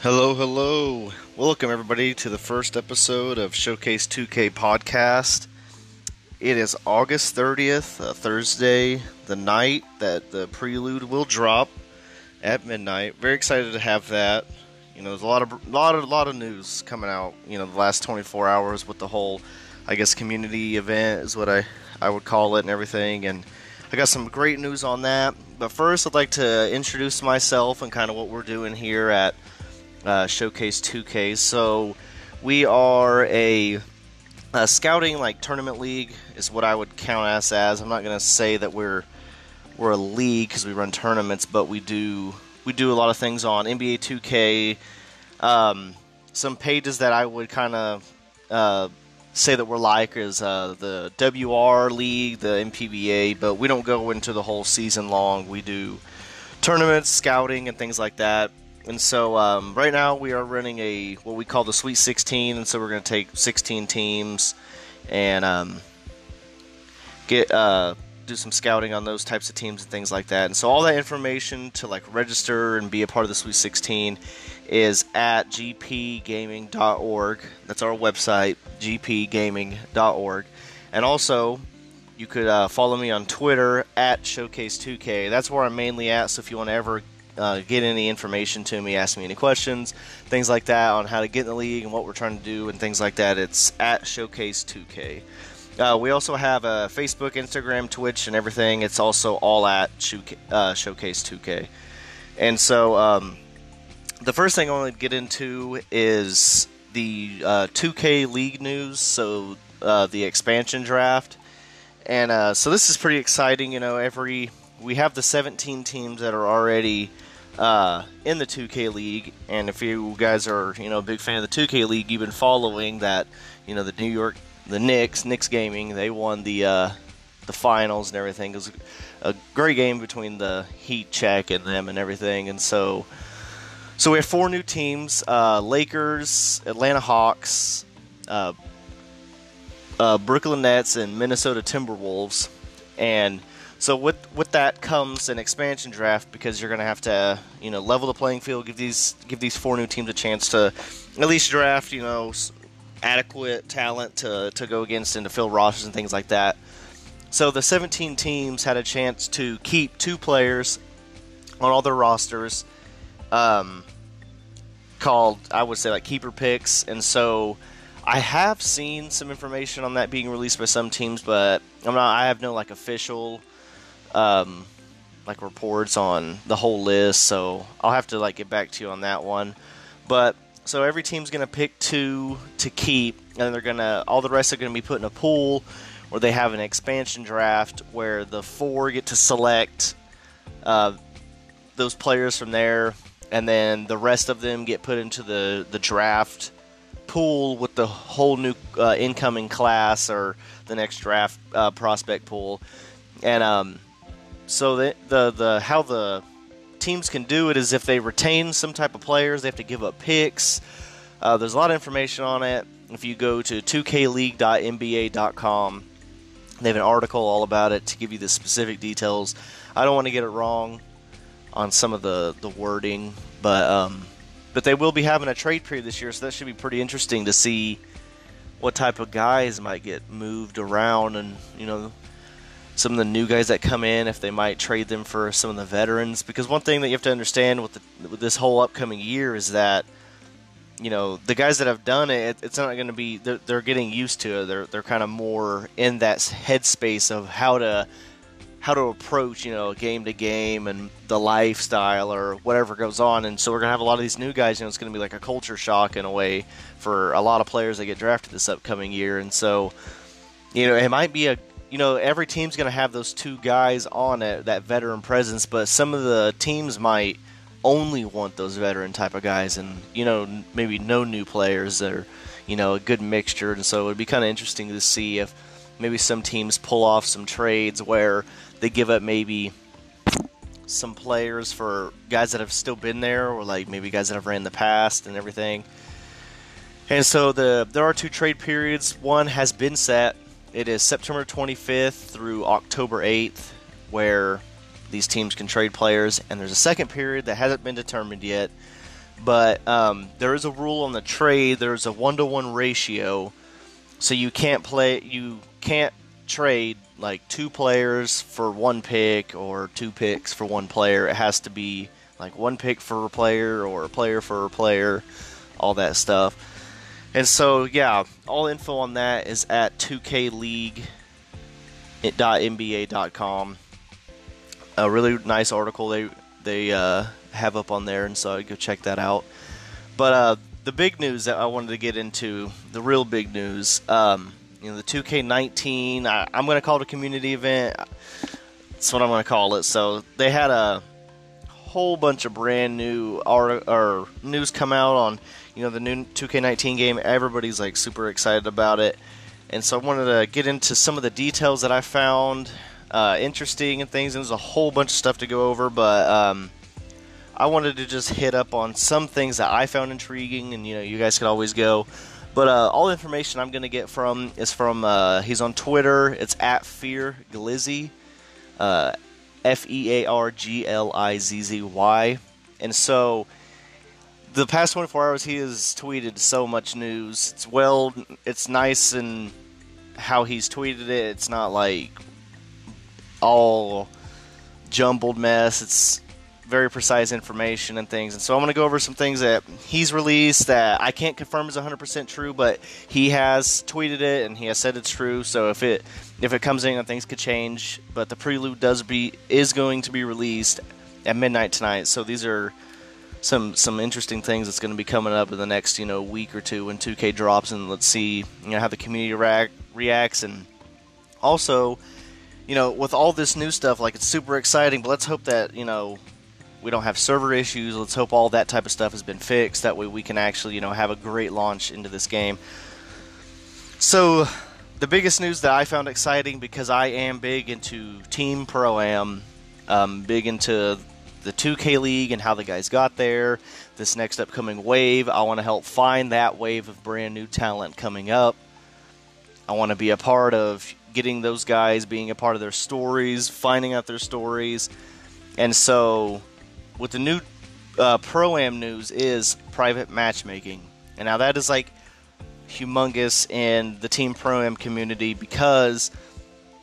Hello, hello. Welcome, everybody, to the first episode of Showcase 2K podcast. It is August 30th, uh, Thursday, the night that the prelude will drop at midnight. Very excited to have that. You know, there's a lot of lot of lot of news coming out. You know, the last 24 hours with the whole, I guess, community event is what I I would call it and everything. And I got some great news on that. But first, I'd like to introduce myself and kind of what we're doing here at uh, Showcase 2K. So we are a, a, scouting like tournament league is what I would count us as. I'm not going to say that we're we're a league because we run tournaments, but we do we do a lot of things on NBA 2K. Um, some pages that I would kind of uh, say that we're like is uh, the WR League, the MPBA, but we don't go into the whole season long. We do tournaments, scouting, and things like that. And so um, right now we are running a what we call the Sweet 16, and so we're going to take 16 teams and um, get uh, do some scouting on those types of teams and things like that. And so all that information to like register and be a part of the Sweet 16 is at gpgaming.org. That's our website, gpgaming.org. And also, you could uh, follow me on Twitter at Showcase2K. That's where I'm mainly at. So if you want to ever uh, get any information to me, ask me any questions, things like that on how to get in the league and what we're trying to do and things like that. It's at Showcase2K. Uh, we also have a Facebook, Instagram, Twitch, and everything. It's also all at uh, Showcase 2K. And so, um, the first thing I want to get into is the uh, 2K League news. So, uh, the expansion draft. And uh, so, this is pretty exciting. You know, every we have the 17 teams that are already uh, in the 2K League, and if you guys are you know a big fan of the 2K League, you've been following that. You know the New York, the Knicks, Knicks Gaming, they won the uh, the finals and everything. It was a great game between the Heat check and them and everything, and so so we have four new teams: uh, Lakers, Atlanta Hawks, uh, uh, Brooklyn Nets, and Minnesota Timberwolves, and so with with that comes an expansion draft because you're going to have to you know level the playing field, give these give these four new teams a chance to at least draft you know adequate talent to to go against and to fill rosters and things like that. So the 17 teams had a chance to keep two players on all their rosters, um, called I would say like keeper picks, and so. I have seen some information on that being released by some teams, but I'm not. I have no like official um, like reports on the whole list, so I'll have to like get back to you on that one. But so every team's gonna pick two to keep, and they're gonna all the rest are gonna be put in a pool, where they have an expansion draft where the four get to select uh, those players from there, and then the rest of them get put into the the draft pool with the whole new uh, incoming class or the next draft uh, prospect pool, and um, so the, the the how the teams can do it is if they retain some type of players, they have to give up picks. Uh, there's a lot of information on it. If you go to 2kleague.nba.com, they have an article all about it to give you the specific details. I don't want to get it wrong on some of the, the wording, but um, but they will be having a trade period this year, so that should be pretty interesting to see what type of guys might get moved around and you know some of the new guys that come in, if they might trade them for some of the veterans. Because one thing that you have to understand with, the, with this whole upcoming year is that you know the guys that have done it, it's not going to be they're, they're, getting used to it. They're they're kind of more in that headspace of how to how to approach you know game to game and the lifestyle or whatever goes on. And so we're gonna have a lot of these new guys. You know, it's going to be like a culture shock in a way for a lot of players that get drafted this upcoming year. And so you know it might be a you know, every team's going to have those two guys on it, that veteran presence, but some of the teams might only want those veteran type of guys and, you know, maybe no new players that are, you know, a good mixture. And so it would be kind of interesting to see if maybe some teams pull off some trades where they give up maybe some players for guys that have still been there or like maybe guys that have ran the past and everything. And so the there are two trade periods. One has been set it is September 25th through October 8th where these teams can trade players, and there's a second period that hasn't been determined yet but um, there is a rule on the trade. There's a one to one ratio, so you can't play. You can't trade like two players for one pick or two picks for one player. It has to be like one pick for a player or a player for a player, all that stuff. And so, yeah, all info on that is at 2kleague.nba.com. A really nice article they they uh, have up on there, and so go check that out. But uh, the big news that I wanted to get into, the real big news, um, you know, the 2K19. I, am going to call it a community event. That's what I'm going to call it. So they had a whole bunch of brand new art or news come out on you know the new 2K19 game. Everybody's like super excited about it, and so I wanted to get into some of the details that I found uh, interesting and things. And there's a whole bunch of stuff to go over, but um, I wanted to just hit up on some things that I found intriguing, and you know you guys can always go but uh, all the information I'm going to get from is from uh, he's on Twitter. It's at Fear Glizzy, uh, F E A R G L I Z Z Y, and so the past 24 hours he has tweeted so much news. It's well, it's nice and how he's tweeted it. It's not like all jumbled mess. It's very precise information and things. And so I'm going to go over some things that he's released that I can't confirm is 100% true, but he has tweeted it and he has said it's true. So if it if it comes in, things could change. But the prelude does be is going to be released at midnight tonight. So these are some some interesting things that's going to be coming up in the next you know week or two when 2K drops, and let's see you know how the community react, reacts and also you know, with all this new stuff, like it's super exciting. But let's hope that you know we don't have server issues. Let's hope all that type of stuff has been fixed. That way we can actually, you know, have a great launch into this game. So, the biggest news that I found exciting because I am big into Team Pro Am, um, big into the 2K League and how the guys got there. This next upcoming wave, I want to help find that wave of brand new talent coming up. I want to be a part of getting those guys, being a part of their stories, finding out their stories. And so with the new uh, pro am news is private matchmaking, and now that is like humongous in the team pro am community because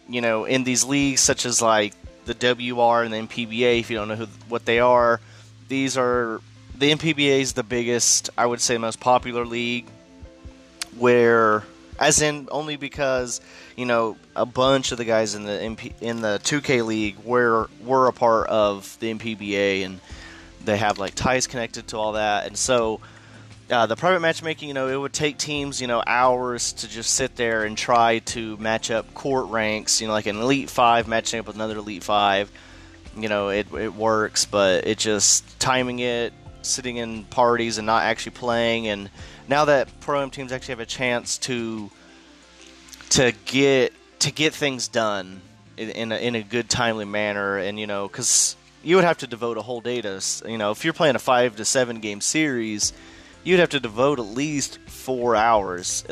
you know in these leagues such as like the WR and the NPBA, if you don't know who, what they are, these are the NPBA is the biggest, I would say, most popular league. Where, as in, only because you know a bunch of the guys in the MP, in the 2K league were were a part of the NPBA and they have like ties connected to all that, and so. Uh, the private matchmaking, you know, it would take teams, you know, hours to just sit there and try to match up court ranks, you know, like an Elite 5 matching up with another Elite 5. You know, it, it works, but it just timing it, sitting in parties and not actually playing. And now that pro am teams actually have a chance to to get to get things done in a, in a good timely manner, and you know, because you would have to devote a whole day to, you know, if you're playing a five to seven game series, you'd have to devote at least four hours,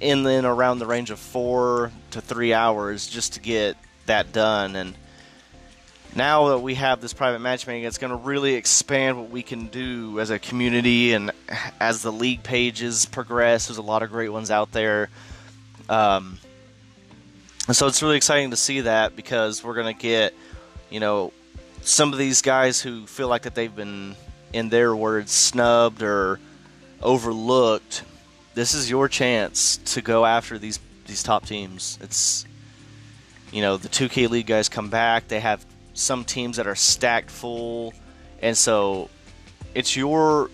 in then around the range of four to three hours just to get that done. And now that we have this private matchmaking, it's going to really expand what we can do as a community. And as the league pages progress, there's a lot of great ones out there. Um, and so it's really exciting to see that because we're going to get, you know, some of these guys who feel like that they've been, in their words, snubbed or overlooked. This is your chance to go after these these top teams. It's you know the 2K League guys come back. They have some teams that are stacked full, and so it's your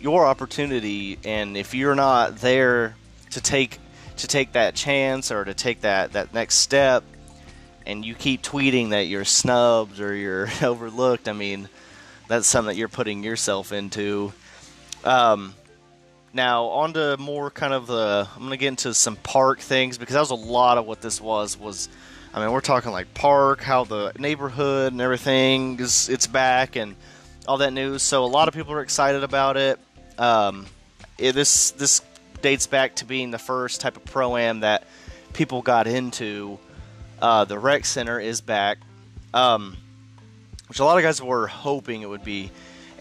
your opportunity. And if you're not there to take to take that chance or to take that that next step, and you keep tweeting that you're snubbed or you're overlooked, I mean, that's something that you're putting yourself into. Um, now, on to more kind of the. I'm to get into some park things because that was a lot of what this was. Was I mean, we're talking like park, how the neighborhood and everything is it's back and all that news. So a lot of people are excited about it. Um, it this this dates back to being the first type of pro am that people got into uh, the rec center is back, um, which a lot of guys were hoping it would be.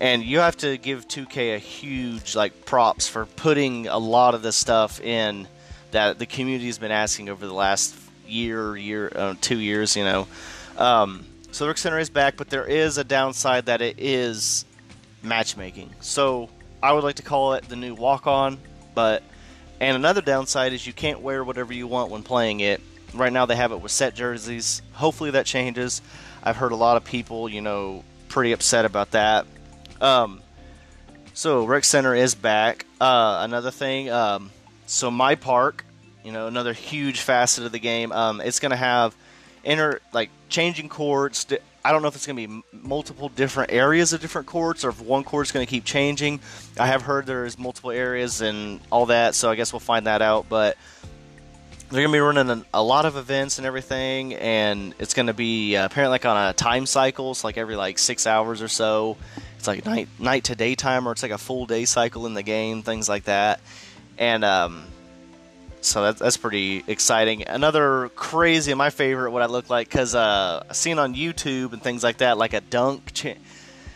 And you have to give 2K a huge like props for putting a lot of the stuff in that the community has been asking over the last year, year, uh, two years. You know, um, so the Rec Center is back, but there is a downside that it is matchmaking. So I would like to call it the new walk on, but and another downside is you can't wear whatever you want when playing it. Right now they have it with set jerseys. Hopefully that changes. I've heard a lot of people, you know, pretty upset about that. Um, so rec center is back. Uh, another thing, um, so my park, you know, another huge facet of the game. Um, it's going to have inner like changing courts, I don't know if it's going to be multiple different areas of different courts or if one going to keep changing. I have heard there's multiple areas and all that, so I guess we'll find that out. But they're going to be running a lot of events and everything, and it's going to be uh, apparently like on a time cycle, so like every like six hours or so. It's like night night to daytime, or it's like a full day cycle in the game, things like that. And um, so that's, that's pretty exciting. Another crazy, my favorite, what I look like, because uh, I've seen on YouTube and things like that, like a dunk. Cha-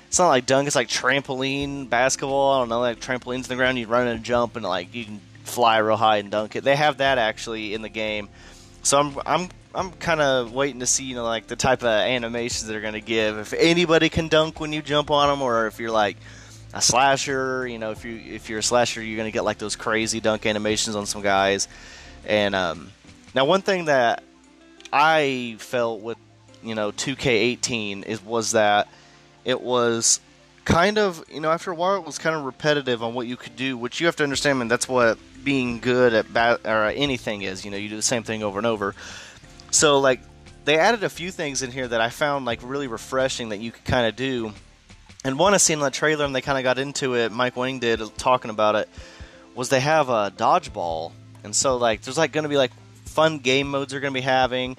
it's not like dunk, it's like trampoline basketball. I don't know, like trampolines in the ground. You run and jump, and like you can fly real high and dunk it. They have that actually in the game. So I'm I'm I'm kind of waiting to see, you know, like the type of animations they're going to give. If anybody can dunk when you jump on them, or if you're like a slasher. You know, if you if you're a slasher, you're gonna get like those crazy dunk animations on some guys. And um, now, one thing that I felt with you know 2K18 is was that it was kind of you know after a while it was kind of repetitive on what you could do, which you have to understand, and that's what being good at bat or anything is. You know, you do the same thing over and over. So like they added a few things in here that I found like really refreshing that you could kind of do and one I seen in the trailer, and they kind of got into it. Mike Wang did uh, talking about it. Was they have a dodgeball, and so like there's like going to be like fun game modes they're going to be having.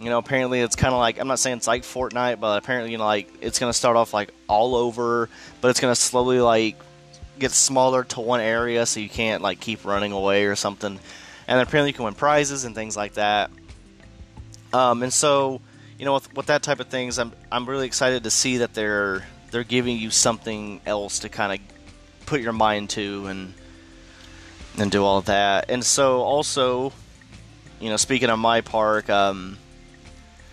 You know, apparently it's kind of like I'm not saying it's like Fortnite, but apparently you know like it's going to start off like all over, but it's going to slowly like get smaller to one area, so you can't like keep running away or something. And apparently you can win prizes and things like that. Um, and so you know with, with that type of things, I'm I'm really excited to see that they're they're giving you something else to kind of put your mind to and and do all of that. And so also, you know, speaking of my park, um,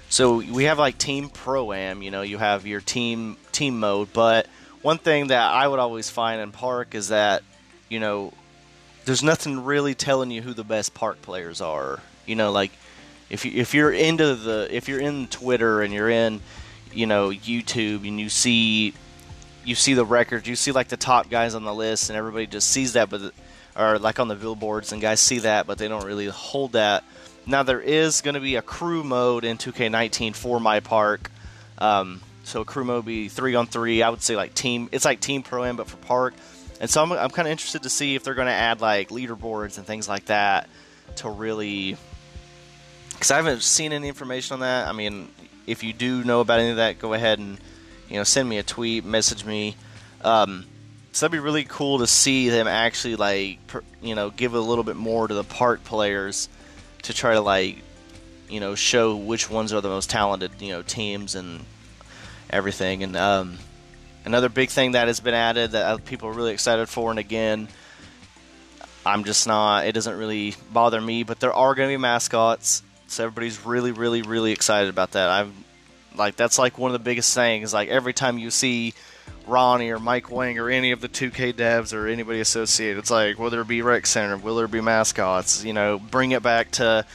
so we have like team pro am. You know, you have your team team mode, but one thing that I would always find in park is that you know there's nothing really telling you who the best park players are. You know, like if you if you're into the if you're in Twitter and you're in you know YouTube and you see you see the records, you see like the top guys on the list, and everybody just sees that, but or like on the billboards, and guys see that, but they don't really hold that. Now there is going to be a crew mode in 2K19 for my park. Um, so crew mode be three on three. I would say like team. It's like team pro am, but for park. And so I'm, I'm kind of interested to see if they're going to add like leaderboards and things like that to really. Because I haven't seen any information on that. I mean, if you do know about any of that, go ahead and you know send me a tweet, message me. Um, so that'd be really cool to see them actually like per, you know give a little bit more to the park players to try to like you know show which ones are the most talented you know teams and everything. And um, another big thing that has been added that people are really excited for, and again. I'm just not. It doesn't really bother me, but there are going to be mascots so everybody's really, really, really excited about that. I'm like that's like one of the biggest things. Like every time you see Ronnie or Mike Wang or any of the 2K devs or anybody associated, it's like will there be rec center? Will there be mascots? You know, bring it back to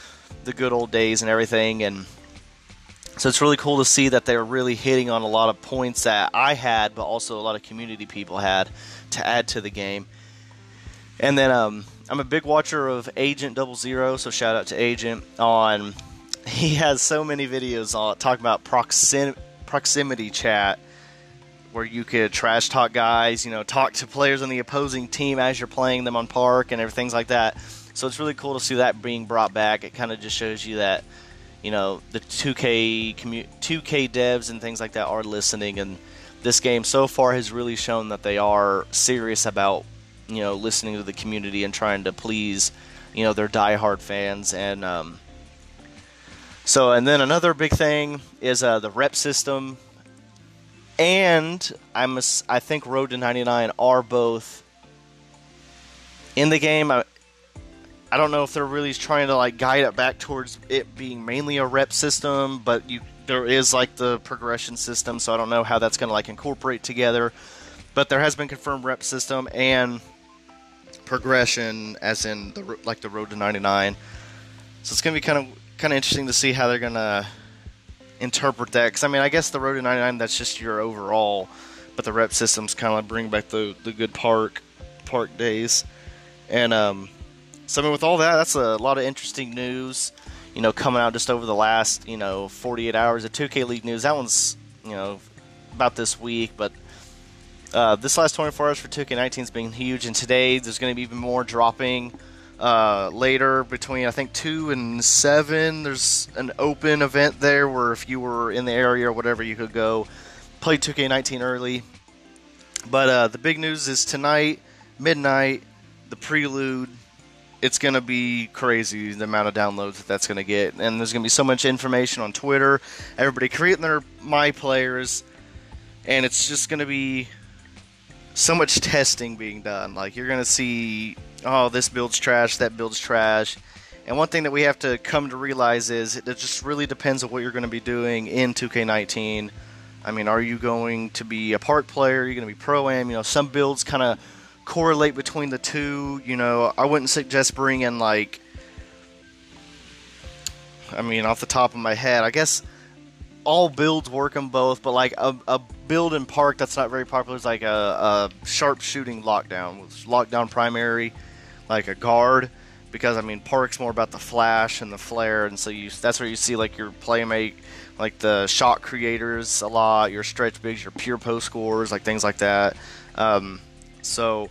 the good old days and everything. And so it's really cool to see that they're really hitting on a lot of points that I had, but also a lot of community people had to add to the game. And then um, I'm a big watcher of Agent Double Zero, so shout out to Agent on. He has so many videos on talking about proxim, proximity chat, where you could trash talk guys, you know, talk to players on the opposing team as you're playing them on Park and everything like that. So it's really cool to see that being brought back. It kind of just shows you that, you know, the 2K commu- 2K devs and things like that are listening, and this game so far has really shown that they are serious about you know, listening to the community and trying to please, you know, their diehard fans. And um, so, and then another big thing is uh, the rep system. and I'm I think Road to 99 are both in the game. I, I don't know if they're really trying to like guide it back towards it being mainly a rep system, but you there is like the progression system, so I don't know how that's going to like incorporate together. But there has been confirmed rep system and progression, as in the like the road to 99. So it's to be kind of kind of interesting to see how they're to interpret that. Because I mean, I guess the road to 99 that's just your overall, but the rep systems kind of bring back the the good park park days. And um, so I mean, with all that, that's a lot of interesting news. You know, coming out just over the last you know 48 hours of 2K League news. That one's you know about this week, but uh, this last 24 hours for 2K19 has been huge. And today there's going to be even more dropping. Uh, later between I think two and seven, there's an open event there where if you were in the area or whatever, you could go play 2K19 early. But uh, the big news is tonight, midnight, the prelude it's going to be crazy the amount of downloads that that's going to get and there's going to be so much information on twitter everybody creating their my players and it's just going to be so much testing being done like you're going to see oh this build's trash that build's trash and one thing that we have to come to realize is it just really depends on what you're going to be doing in 2k19 i mean are you going to be a part player are you going to be pro am you know some builds kind of correlate between the two. You know, I wouldn't suggest bringing like. I mean, off the top of my head, I guess all builds work in both, but like a, a build in park that's not very popular is like a, a sharp shooting lockdown, lockdown primary, like a guard, because I mean park's more about the flash and the flare, and so you that's where you see like your playmate, like the shot creators a lot, your stretch bigs, your pure post scores, like things like that. Um, so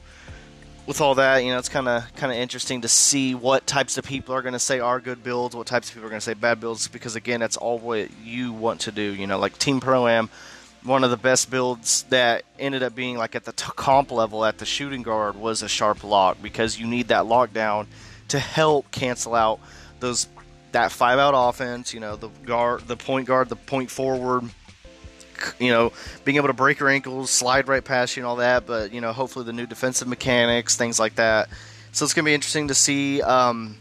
with all that, you know, it's kind of kind of interesting to see what types of people are going to say are good builds, what types of people are going to say bad builds, because again, that's all what you want to do. You know, like Team Pro Am, one of the best builds that ended up being like at the t- comp level at the shooting guard was a sharp lock because you need that lockdown to help cancel out those that five out offense. You know, the guard, the point guard, the point forward you know, being able to break your ankles, slide right past you, and all that. But you know, hopefully the new defensive mechanics, things like that. So it's gonna be interesting to see. Um,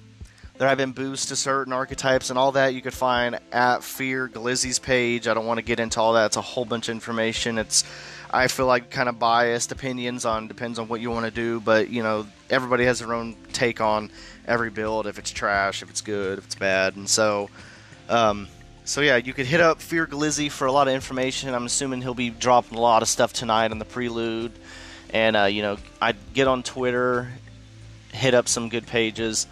there have been boosts to certain archetypes and all that you could find at Fear Glizzy's page. I don't want to get into all that. It's a whole bunch of information. It's I feel like kind of biased opinions on depends on what you want to do, but you know everybody has their own take on every build. If it's trash, if it's good, if it's bad, and so um, so yeah, you could hit up Fear Glizzy for a lot of information. I'm assuming he'll be dropping a lot of stuff tonight on the prelude, and uh, you know, I'd get on Twitter, hit up some good pages,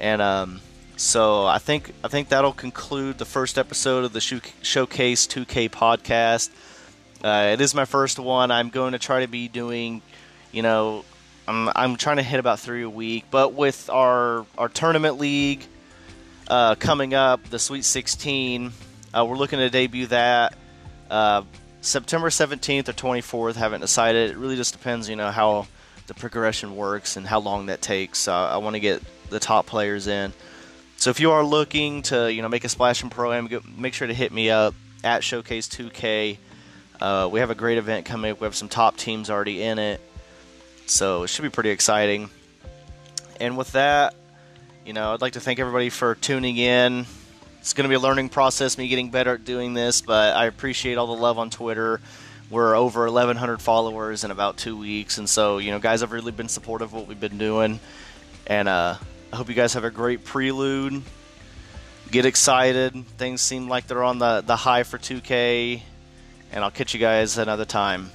and um, so I think I think that'll conclude the first episode of the Showcase 2K podcast. Uh, it is my first one. I'm going to try to be doing, you know, I'm I'm trying to hit about three a week, but with our our tournament league uh, coming up, the Sweet 16. Uh, we're looking to debut that uh, September 17th or 24th. Haven't decided. It really just depends, you know, how the progression works and how long that takes. I want to get the top players in. So if you are looking to, you know, make a splash in pro am, make sure to hit me up at Showcase 2K. Uh, we have a great event coming. Up. We have some top teams already in it, so it should be pretty exciting. And with that, you know, I'd like to thank everybody for tuning in. It's going to be a learning process, me getting better at doing this, but I appreciate all the love on Twitter. We're over 1,100 followers in about two weeks, and so you know, guys have really been supportive of what we've been doing. And uh, I hope you guys have a great prelude. Get excited. Things seem like they're on the the high for 2K, and I'll catch you guys another time.